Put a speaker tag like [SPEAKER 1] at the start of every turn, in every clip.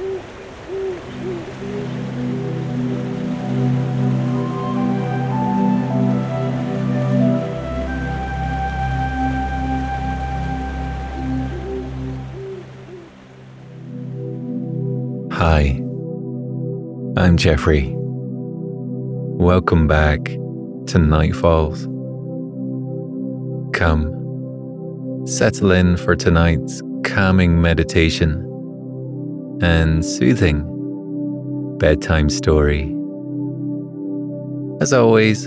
[SPEAKER 1] Hi, I'm Geoffrey. Welcome back to Night Falls. Come, settle in for tonight's calming meditation and soothing bedtime story. As always,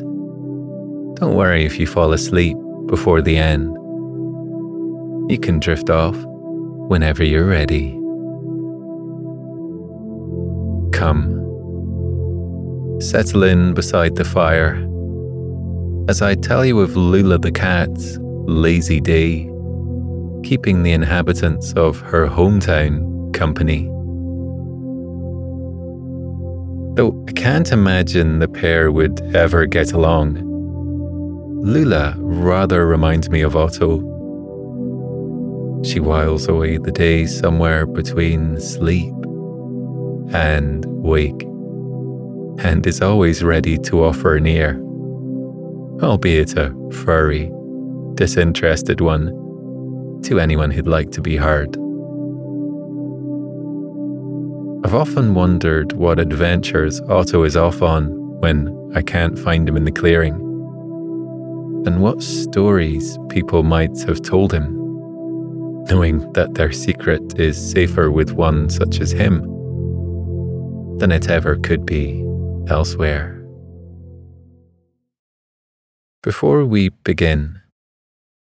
[SPEAKER 1] don't worry if you fall asleep before the end. You can drift off whenever you're ready. Come, settle in beside the fire as I tell you of Lula the cat's lazy day, keeping the inhabitants of her hometown company. Though I can't imagine the pair would ever get along, Lula rather reminds me of Otto. She whiles away the days somewhere between sleep and wake, and is always ready to offer an ear, albeit a furry, disinterested one, to anyone who'd like to be heard. I've often wondered what adventures Otto is off on when I can't find him in the clearing, and what stories people might have told him, knowing that their secret is safer with one such as him than it ever could be elsewhere. Before we begin,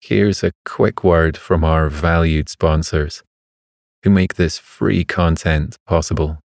[SPEAKER 1] here's a quick word from our valued sponsors who make this free content possible.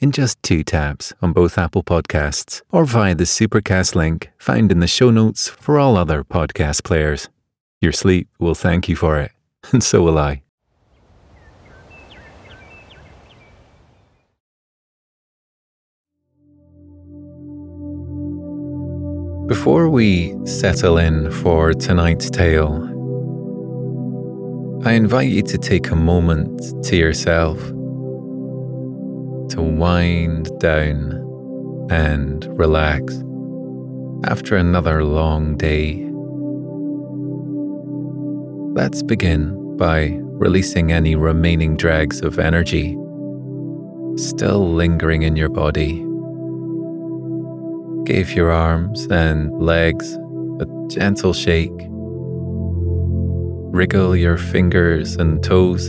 [SPEAKER 1] in just two taps on both Apple Podcasts or via the Supercast link found in the show notes for all other podcast players. Your sleep will thank you for it, and so will I. Before we settle in for tonight's tale, I invite you to take a moment to yourself to wind down and relax after another long day. Let's begin by releasing any remaining drags of energy still lingering in your body. Give your arms and legs a gentle shake. Wriggle your fingers and toes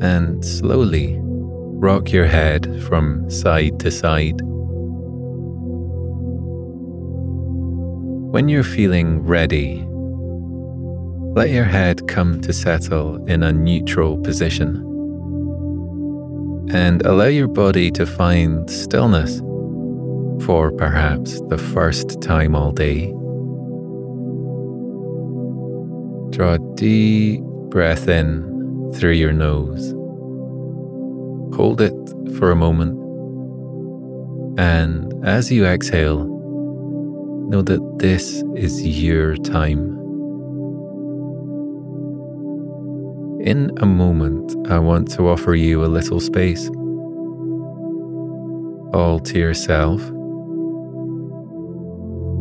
[SPEAKER 1] and slowly Rock your head from side to side. When you're feeling ready, let your head come to settle in a neutral position and allow your body to find stillness for perhaps the first time all day. Draw a deep breath in through your nose. Hold it for a moment. And as you exhale, know that this is your time. In a moment, I want to offer you a little space, all to yourself,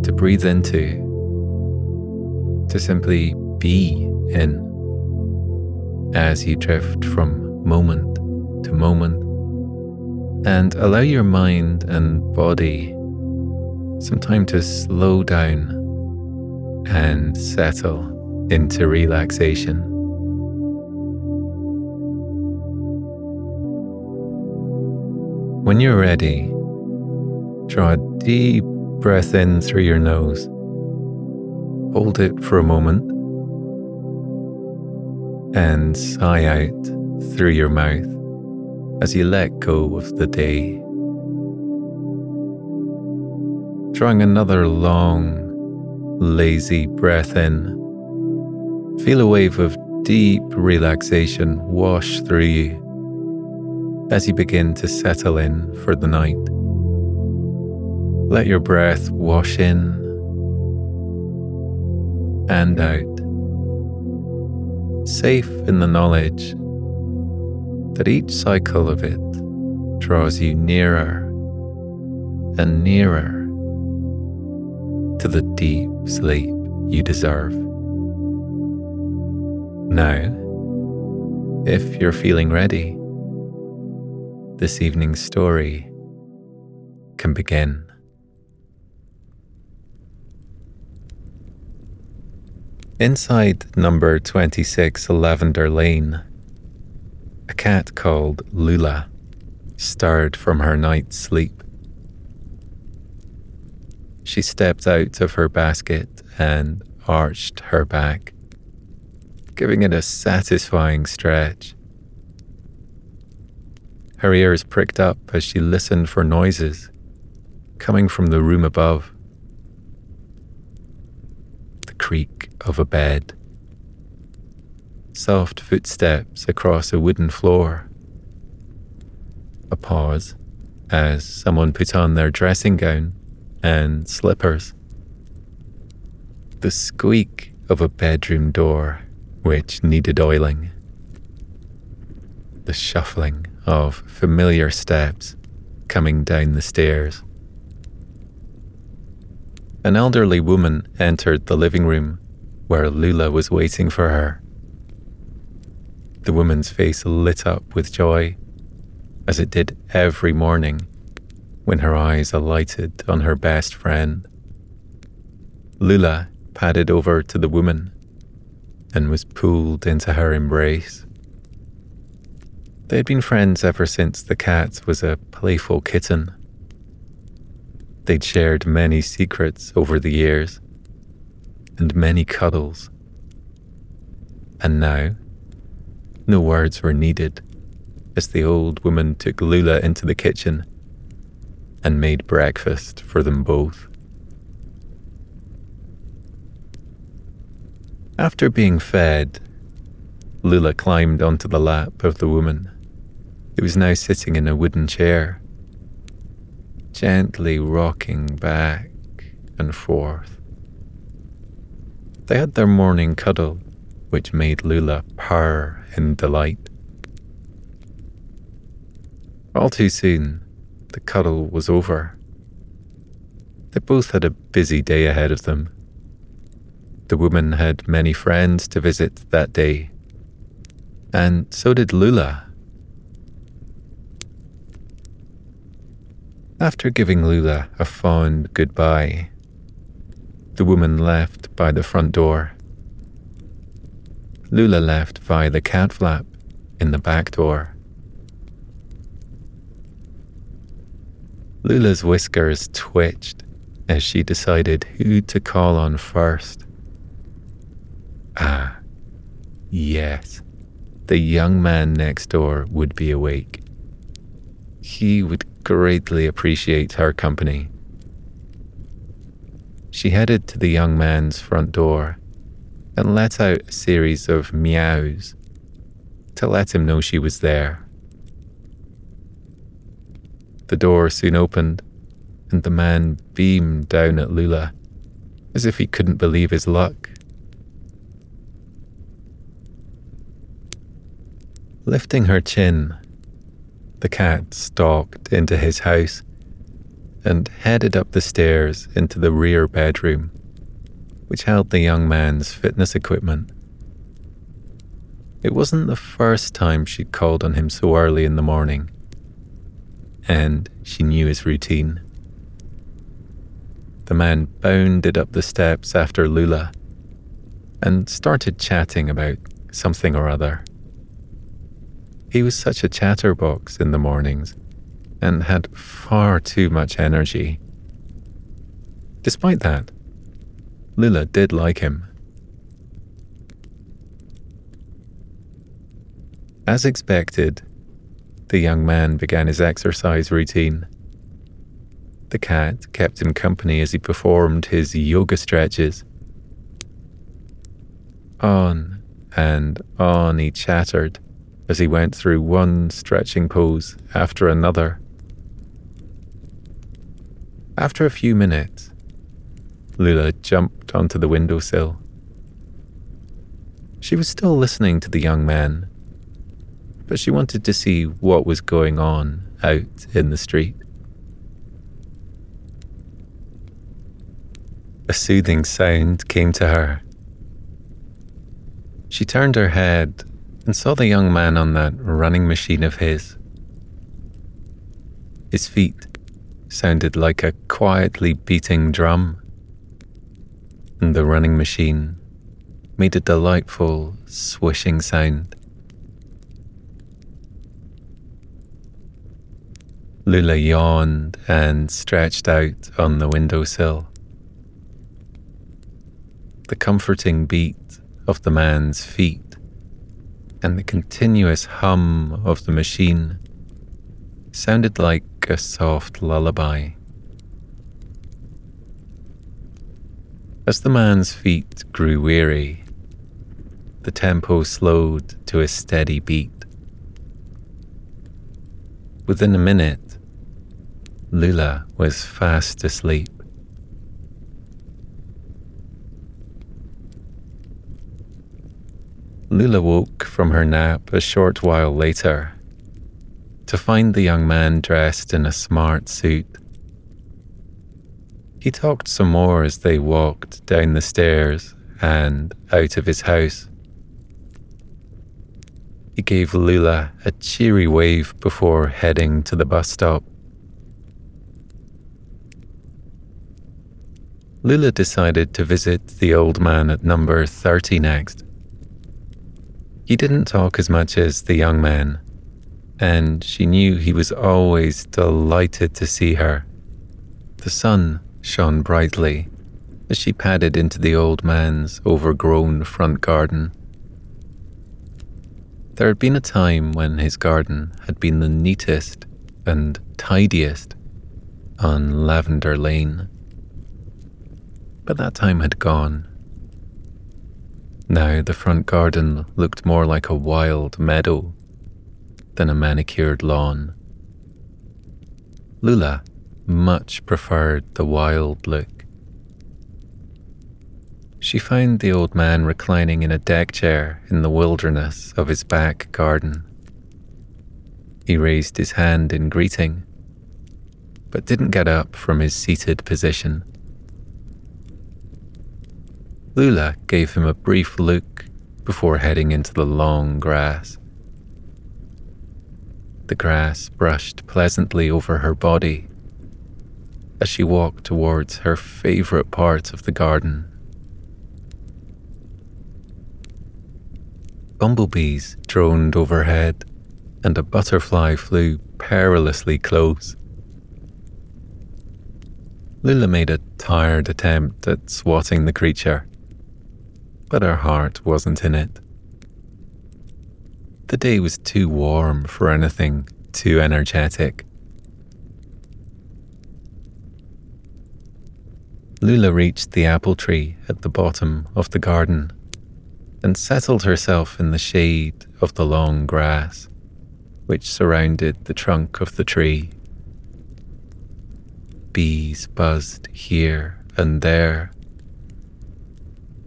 [SPEAKER 1] to breathe into, to simply be in as you drift from moment to moment and allow your mind and body some time to slow down and settle into relaxation. When you're ready, draw a deep breath in through your nose. Hold it for a moment and sigh out through your mouth as you let go of the day. Drawing another long, lazy breath in, feel a wave of deep relaxation wash through you as you begin to settle in for the night. Let your breath wash in and out, safe in the knowledge that each cycle of it draws you nearer and nearer to the deep sleep you deserve. Now, if you're feeling ready, this evening's story can begin. Inside number 26 Lavender Lane, a cat called Lula stirred from her night's sleep. She stepped out of her basket and arched her back, giving it a satisfying stretch. Her ears pricked up as she listened for noises coming from the room above. The creak of a bed. Soft footsteps across a wooden floor. A pause as someone put on their dressing gown and slippers. The squeak of a bedroom door which needed oiling. The shuffling of familiar steps coming down the stairs. An elderly woman entered the living room where Lula was waiting for her. The woman's face lit up with joy, as it did every morning when her eyes alighted on her best friend. Lula padded over to the woman and was pulled into her embrace. They had been friends ever since the cat was a playful kitten. They'd shared many secrets over the years and many cuddles. And now, no words were needed as the old woman took Lula into the kitchen and made breakfast for them both. After being fed, Lula climbed onto the lap of the woman, who was now sitting in a wooden chair, gently rocking back and forth. They had their morning cuddle, which made Lula purr in delight. All too soon, the cuddle was over. They both had a busy day ahead of them. The woman had many friends to visit that day, and so did Lula. After giving Lula a fond goodbye, the woman left by the front door. Lula left via the cat flap in the back door. Lula's whiskers twitched as she decided who to call on first. Ah, yes, the young man next door would be awake. He would greatly appreciate her company she headed to the young man's front door and let out a series of meows to let him know she was there. The door soon opened, and the man beamed down at Lula as if he couldn't believe his luck. Lifting her chin, the cat stalked into his house and headed up the stairs into the rear bedroom, which held the young man's fitness equipment. It wasn't the first time she'd called on him so early in the morning, and she knew his routine. The man bounded up the steps after Lula and started chatting about something or other. He was such a chatterbox in the mornings and had far too much energy. Despite that, Lula did like him. As expected, the young man began his exercise routine. The cat kept him company as he performed his yoga stretches. On and on he chattered as he went through one stretching pose after another. After a few minutes, Lula jumped onto the windowsill. She was still listening to the young man, but she wanted to see what was going on out in the street. A soothing sound came to her. She turned her head and saw the young man on that running machine of his. His feet sounded like a quietly beating drum, and the running machine made a delightful swishing sound. Lula yawned and stretched out on the windowsill. The comforting beat of the man's feet and the continuous hum of the machine sounded like a soft lullaby. As the man's feet grew weary, the tempo slowed to a steady beat. Within a minute, Lula was fast asleep. Lula woke from her nap a short while later to find the young man dressed in a smart suit. He talked some more as they walked down the stairs and out of his house. He gave Lula a cheery wave before heading to the bus stop. Lula decided to visit the old man at number 30 next. He didn't talk as much as the young man, and she knew he was always delighted to see her. The sun shone brightly as she padded into the old man's overgrown front garden. There had been a time when his garden had been the neatest and tidiest on Lavender Lane. But that time had gone. Now the front garden looked more like a wild meadow than a manicured lawn. Lula much preferred the wild look. She found the old man reclining in a deck chair in the wilderness of his back garden. He raised his hand in greeting, but didn't get up from his seated position. Lula gave him a brief look before heading into the long grass. The grass brushed pleasantly over her body as she walked towards her favourite part of the garden. Bumblebees droned overhead, and a butterfly flew perilously close. Lula made a tired attempt at swatting the creature but her heart wasn't in it. The day was too warm for anything too energetic. Lula reached the apple tree at the bottom of the garden and settled herself in the shade of the long grass which surrounded the trunk of the tree. Bees buzzed here and there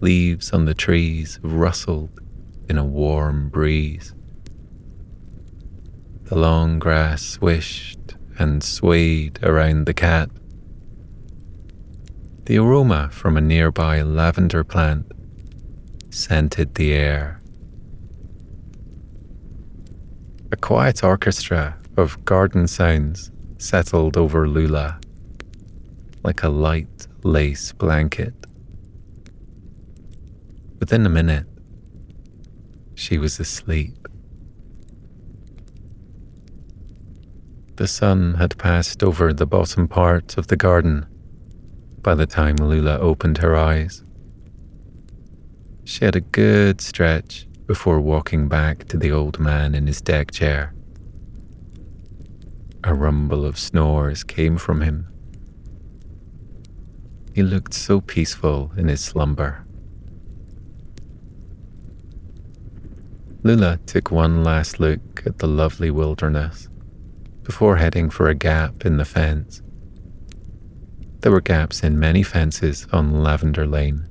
[SPEAKER 1] Leaves on the trees rustled in a warm breeze. The long grass swished and swayed around the cat. The aroma from a nearby lavender plant scented the air. A quiet orchestra of garden sounds settled over Lula like a light lace blanket. Within a minute, she was asleep. The sun had passed over the bottom part of the garden by the time Lula opened her eyes. She had a good stretch before walking back to the old man in his deck chair. A rumble of snores came from him. He looked so peaceful in his slumber. Lula took one last look at the lovely wilderness before heading for a gap in the fence. There were gaps in many fences on Lavender Lane,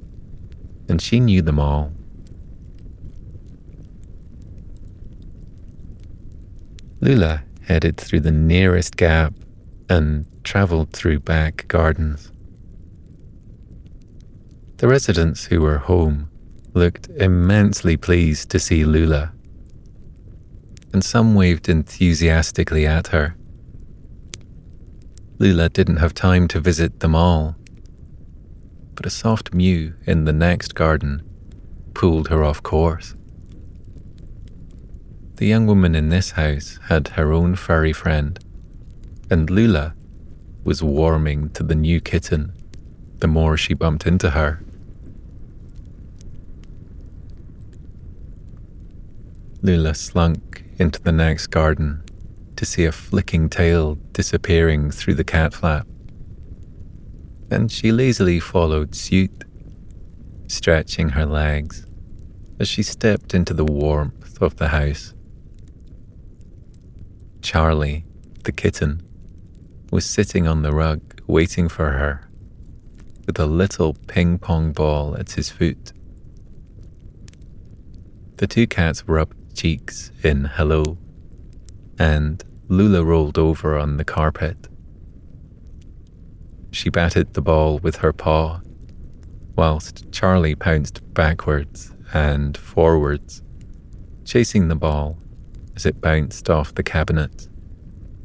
[SPEAKER 1] and she knew them all. Lula headed through the nearest gap and travelled through back gardens. The residents who were home looked immensely pleased to see Lula, and some waved enthusiastically at her. Lula didn't have time to visit them all, but a soft mew in the next garden pulled her off course. The young woman in this house had her own furry friend, and Lula was warming to the new kitten the more she bumped into her. Lula slunk into the next garden to see a flicking tail disappearing through the cat flap. Then she lazily followed suit, stretching her legs as she stepped into the warmth of the house. Charlie, the kitten, was sitting on the rug waiting for her with a little ping pong ball at his foot. The two cats rubbed cheeks in hello, and Lula rolled over on the carpet. She batted the ball with her paw, whilst Charlie pounced backwards and forwards, chasing the ball as it bounced off the cabinet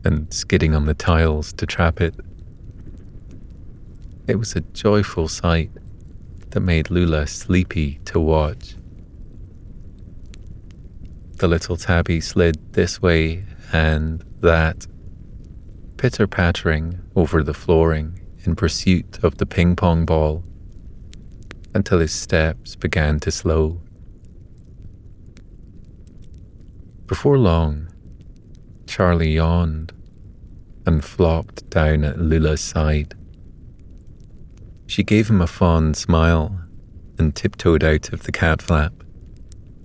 [SPEAKER 1] and skidding on the tiles to trap it. It was a joyful sight that made Lula sleepy to watch. The little tabby slid this way and that, pitter pattering over the flooring in pursuit of the ping pong ball until his steps began to slow. Before long, Charlie yawned and flopped down at Lula's side. She gave him a fond smile and tiptoed out of the cat flap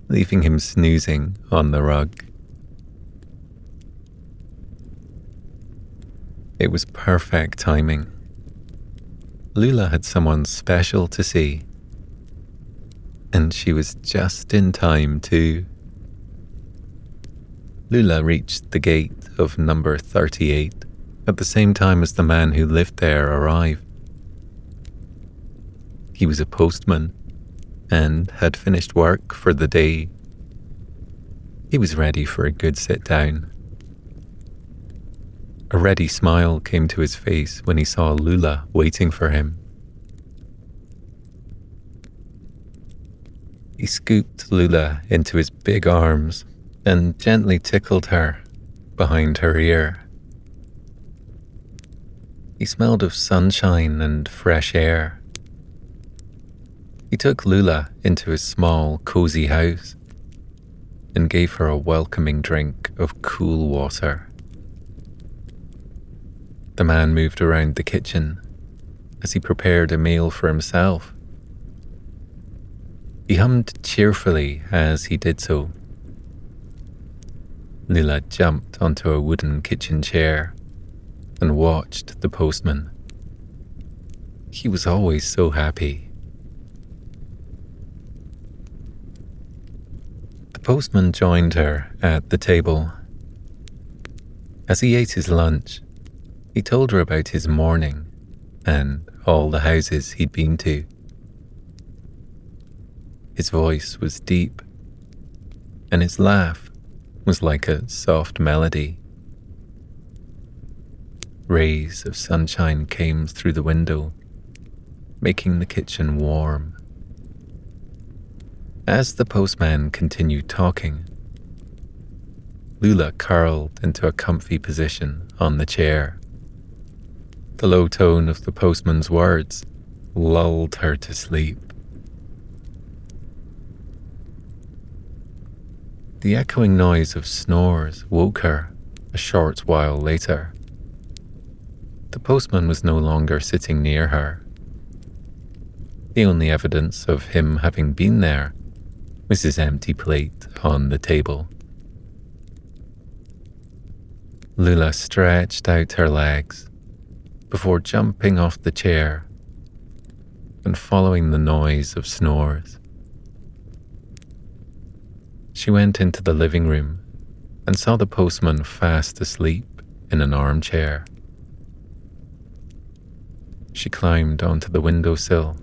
[SPEAKER 1] leaving him snoozing on the rug. It was perfect timing. Lula had someone special to see, and she was just in time too. Lula reached the gate of number 38 at the same time as the man who lived there arrived. He was a postman and had finished work for the day. He was ready for a good sit down. A ready smile came to his face when he saw Lula waiting for him. He scooped Lula into his big arms and gently tickled her behind her ear. He smelled of sunshine and fresh air he took Lula into his small, cozy house and gave her a welcoming drink of cool water. The man moved around the kitchen as he prepared a meal for himself. He hummed cheerfully as he did so. Lila jumped onto a wooden kitchen chair and watched the postman. He was always so happy The postman joined her at the table. As he ate his lunch, he told her about his morning and all the houses he'd been to. His voice was deep, and his laugh was like a soft melody. rays of sunshine came through the window, making the kitchen warm. As the postman continued talking, Lula curled into a comfy position on the chair. The low tone of the postman's words lulled her to sleep. The echoing noise of snores woke her a short while later. The postman was no longer sitting near her. The only evidence of him having been there was his empty plate on the table. Lula stretched out her legs before jumping off the chair and following the noise of snores. She went into the living room and saw the postman fast asleep in an armchair. She climbed onto the windowsill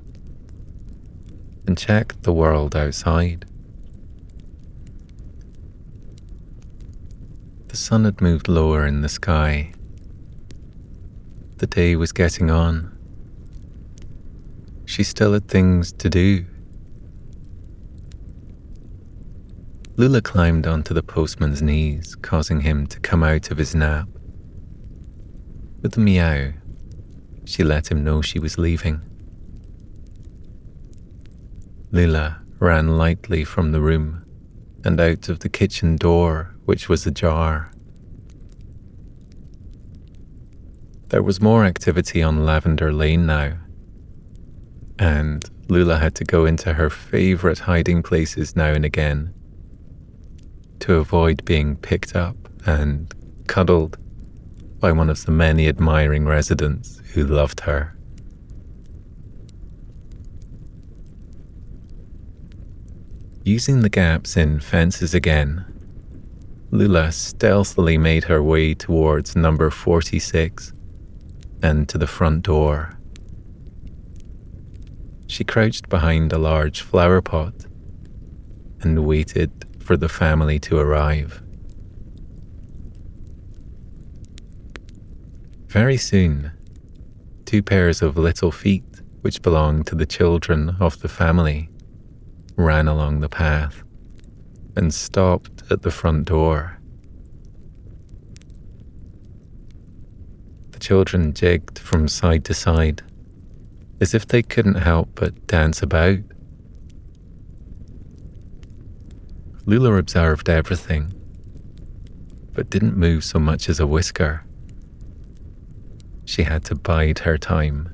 [SPEAKER 1] and checked the world outside. The sun had moved lower in the sky. The day was getting on. She still had things to do. Lula climbed onto the postman's knees, causing him to come out of his nap. With a meow, she let him know she was leaving. Lula ran lightly from the room and out of the kitchen door which was ajar. There was more activity on Lavender Lane now, and Lula had to go into her favourite hiding places now and again to avoid being picked up and cuddled by one of the many admiring residents who loved her. Using the gaps in fences again, Lula stealthily made her way towards number 46 and to the front door. She crouched behind a large flower pot and waited for the family to arrive. Very soon, two pairs of little feet, which belonged to the children of the family, ran along the path and stopped at the front door. The children jigged from side to side, as if they couldn't help but dance about. Lula observed everything, but didn't move so much as a whisker. She had to bide her time.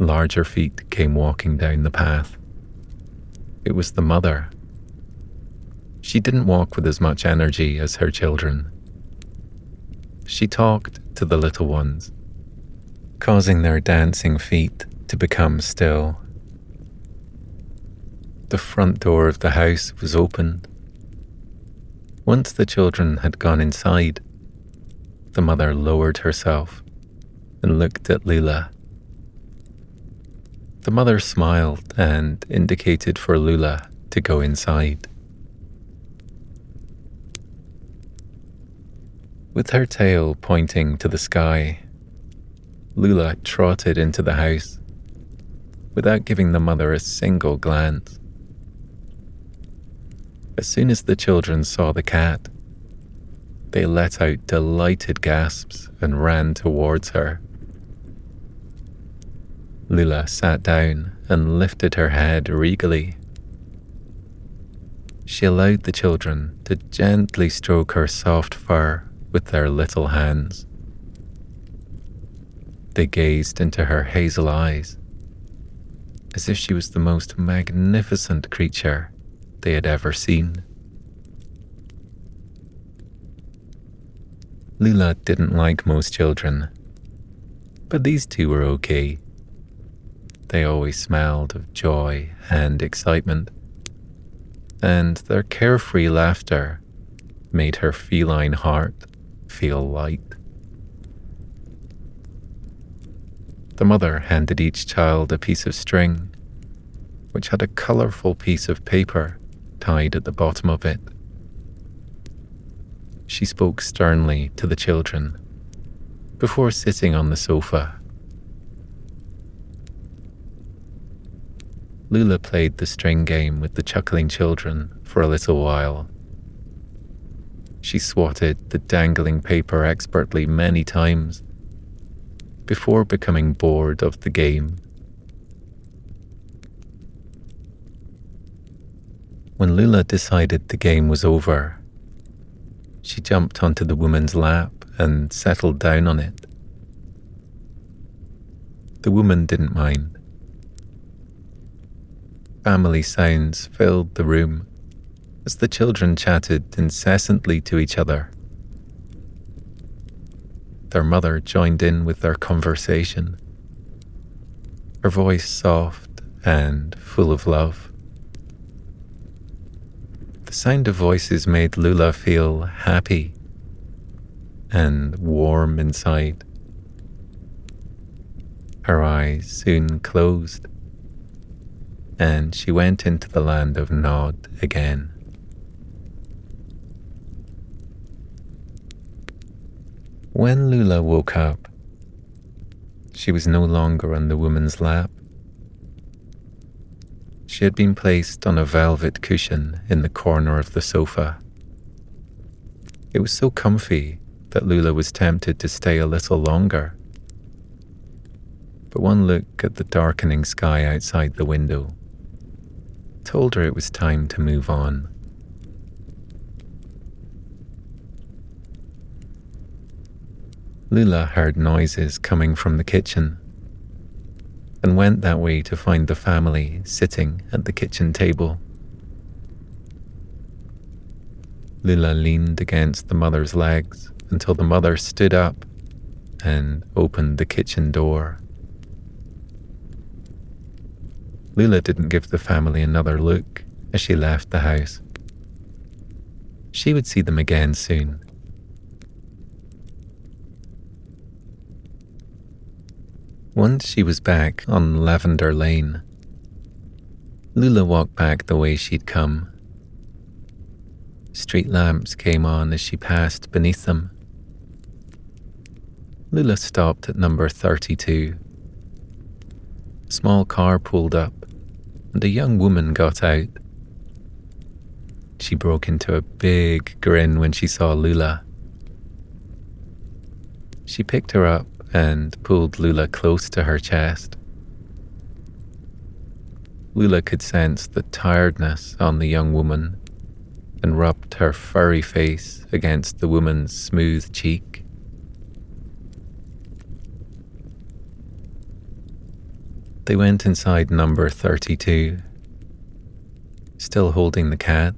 [SPEAKER 1] Larger feet came walking down the path. It was the mother. She didn't walk with as much energy as her children. She talked to the little ones, causing their dancing feet to become still. The front door of the house was opened. Once the children had gone inside, the mother lowered herself and looked at Lula. The mother smiled and indicated for Lula to go inside. With her tail pointing to the sky, Lula trotted into the house without giving the mother a single glance. As soon as the children saw the cat, they let out delighted gasps and ran towards her. Lula sat down and lifted her head regally. She allowed the children to gently stroke her soft fur with their little hands. They gazed into her hazel eyes as if she was the most magnificent creature they had ever seen. Lula didn't like most children, but these two were okay. They always smelled of joy and excitement, and their carefree laughter made her feline heart feel light. The mother handed each child a piece of string, which had a colourful piece of paper tied at the bottom of it. she spoke sternly to the children before sitting on the sofa. Lula played the string game with the chuckling children for a little while. She swatted the dangling paper expertly many times before becoming bored of the game. When Lula decided the game was over, she jumped onto the woman's lap and settled down on it. The woman didn't mind. Family sounds filled the room as the children chatted incessantly to each other. Their mother joined in with their conversation, her voice soft and full of love. The sound of voices made Lula feel happy and warm inside. Her eyes soon closed, and she went into the land of Nod again. When Lula woke up, she was no longer on the woman's lap. She had been placed on a velvet cushion in the corner of the sofa. It was so comfy that Lula was tempted to stay a little longer. But one look at the darkening sky outside the window told her it was time to move on. Lula heard noises coming from the kitchen and went that way to find the family sitting at the kitchen table. Lula leaned against the mother's legs until the mother stood up and opened the kitchen door. Lula didn't give the family another look as she left the house. She would see them again soon Once she was back on Lavender Lane, Lula walked back the way she'd come. Street lamps came on as she passed beneath them. Lula stopped at number 32. A small car pulled up, and a young woman got out. She broke into a big grin when she saw Lula. She picked her up and pulled Lula close to her chest. Lula could sense the tiredness on the young woman and rubbed her furry face against the woman's smooth cheek. They went inside number 32, still holding the cat.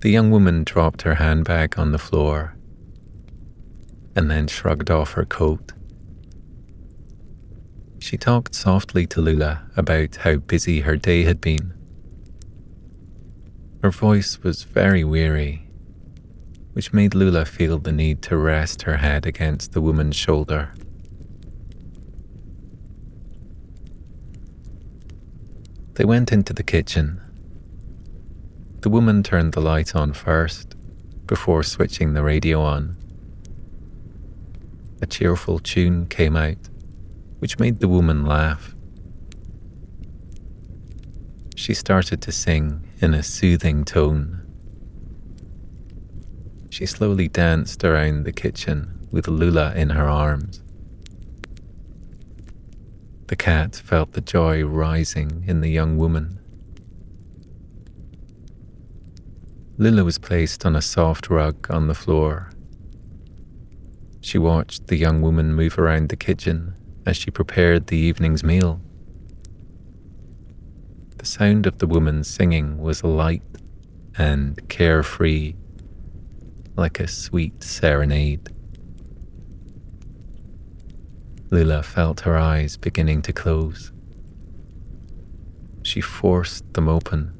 [SPEAKER 1] The young woman dropped her handbag on the floor and then shrugged off her coat. She talked softly to Lula about how busy her day had been. Her voice was very weary, which made Lula feel the need to rest her head against the woman's shoulder. They went into the kitchen. The woman turned the light on first, before switching the radio on a cheerful tune came out, which made the woman laugh. She started to sing in a soothing tone. She slowly danced around the kitchen with Lula in her arms. The cat felt the joy rising in the young woman. Lula was placed on a soft rug on the floor she watched the young woman move around the kitchen as she prepared the evening's meal. The sound of the woman singing was light and carefree, like a sweet serenade. Lula felt her eyes beginning to close. She forced them open.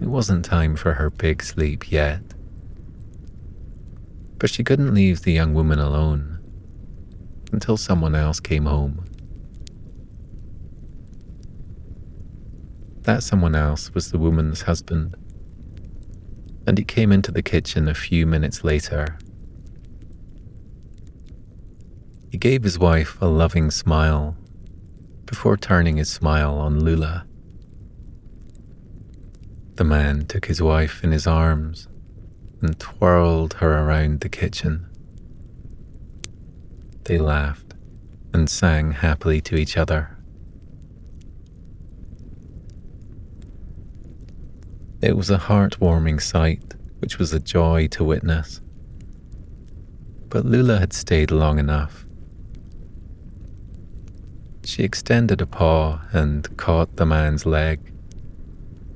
[SPEAKER 1] It wasn't time for her big sleep yet but she couldn't leave the young woman alone until someone else came home. That someone else was the woman's husband, and he came into the kitchen a few minutes later. He gave his wife a loving smile before turning his smile on Lula. The man took his wife in his arms and twirled her around the kitchen. They laughed and sang happily to each other. It was a heartwarming sight, which was a joy to witness. But Lula had stayed long enough. She extended a paw and caught the man's leg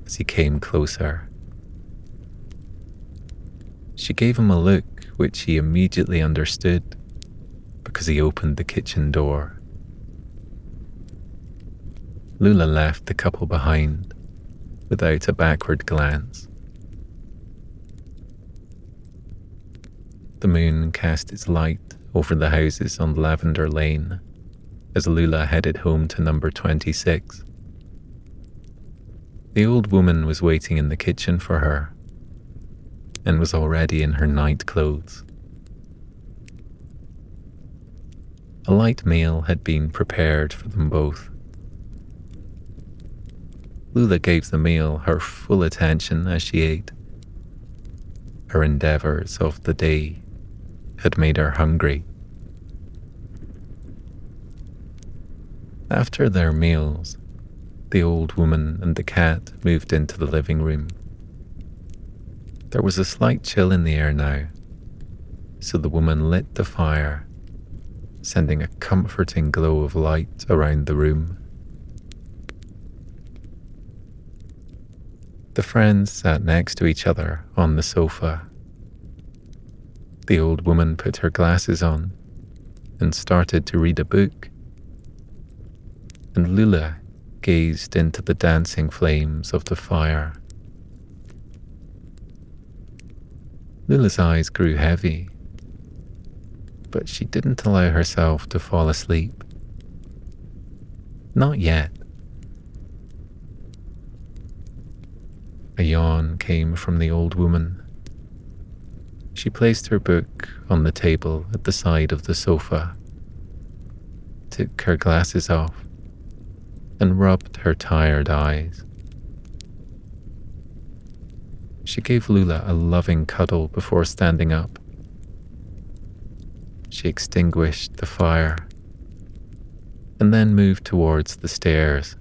[SPEAKER 1] as he came closer. She gave him a look which he immediately understood because he opened the kitchen door. Lula left the couple behind without a backward glance. The moon cast its light over the houses on Lavender Lane as Lula headed home to number 26. The old woman was waiting in the kitchen for her and was already in her night clothes. A light meal had been prepared for them both. Lula gave the meal her full attention as she ate. Her endeavors of the day had made her hungry. After their meals, the old woman and the cat moved into the living room. There was a slight chill in the air now, so the woman lit the fire, sending a comforting glow of light around the room. The friends sat next to each other on the sofa. The old woman put her glasses on and started to read a book. And Lula gazed into the dancing flames of the fire. Lula's eyes grew heavy, but she didn't allow herself to fall asleep. Not yet. A yawn came from the old woman. She placed her book on the table at the side of the sofa, took her glasses off, and rubbed her tired eyes. She gave Lula a loving cuddle before standing up. She extinguished the fire and then moved towards the stairs.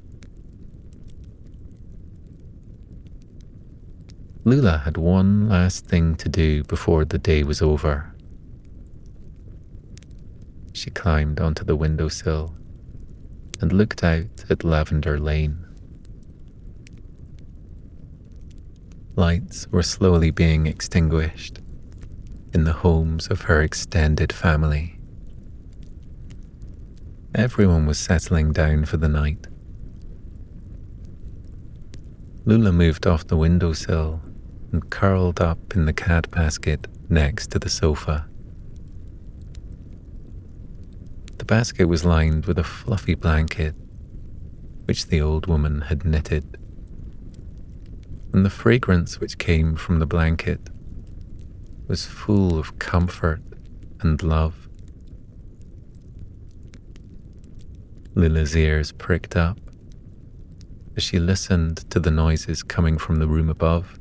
[SPEAKER 1] Lula had one last thing to do before the day was over. She climbed onto the windowsill and looked out at Lavender Lane. Lights were slowly being extinguished in the homes of her extended family. Everyone was settling down for the night. Lula moved off the windowsill and curled up in the cat basket next to the sofa. The basket was lined with a fluffy blanket which the old woman had knitted, and the fragrance which came from the blanket was full of comfort and love. Lula's ears pricked up as she listened to the noises coming from the room above.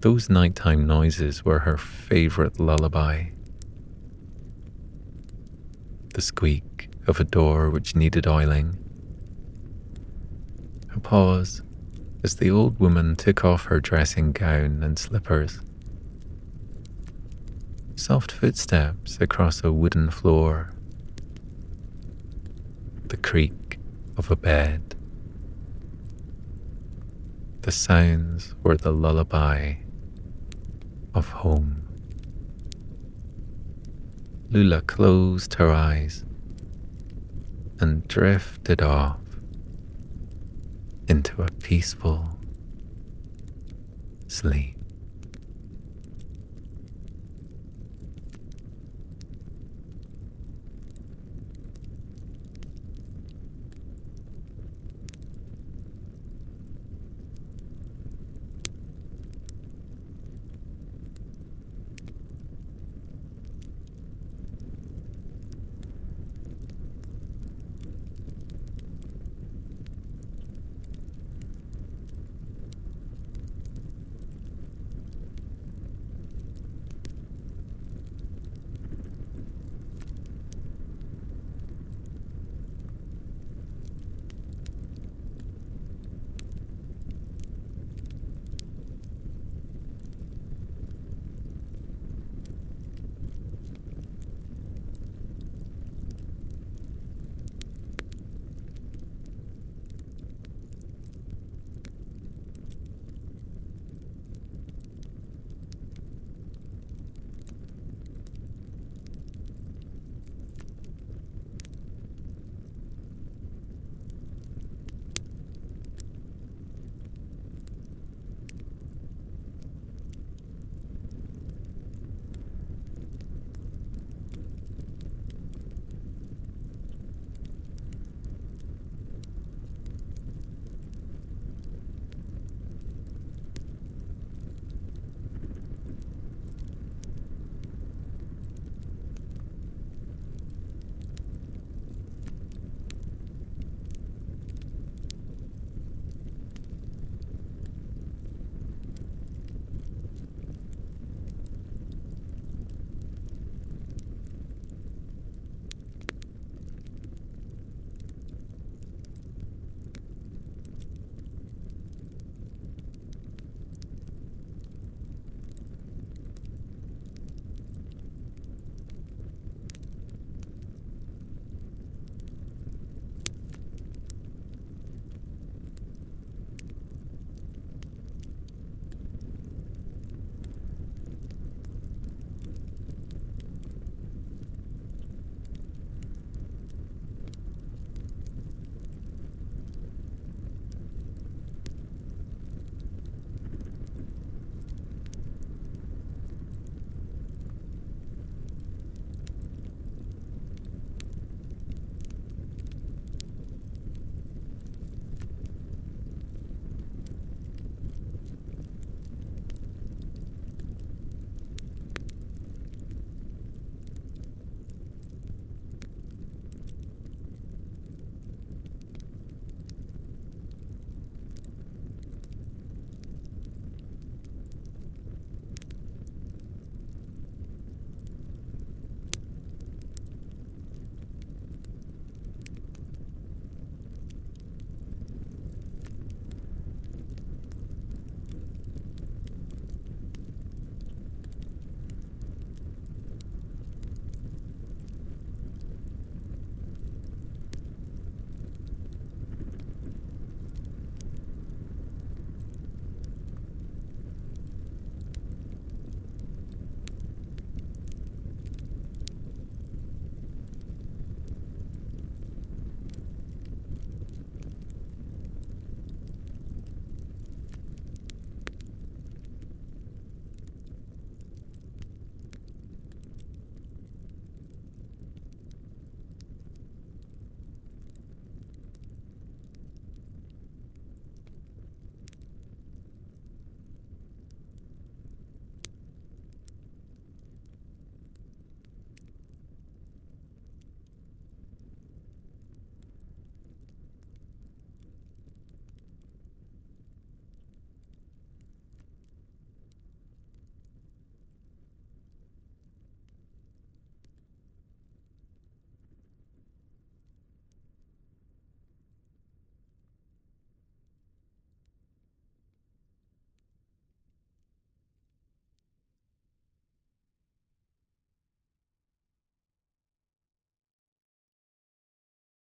[SPEAKER 1] Those nighttime noises were her favorite lullaby. The squeak of a door which needed oiling. A pause as the old woman took off her dressing gown and slippers. Soft footsteps across a wooden floor. The creak of a bed. The sounds were the lullaby of home. Lula closed her eyes and drifted off into a peaceful sleep.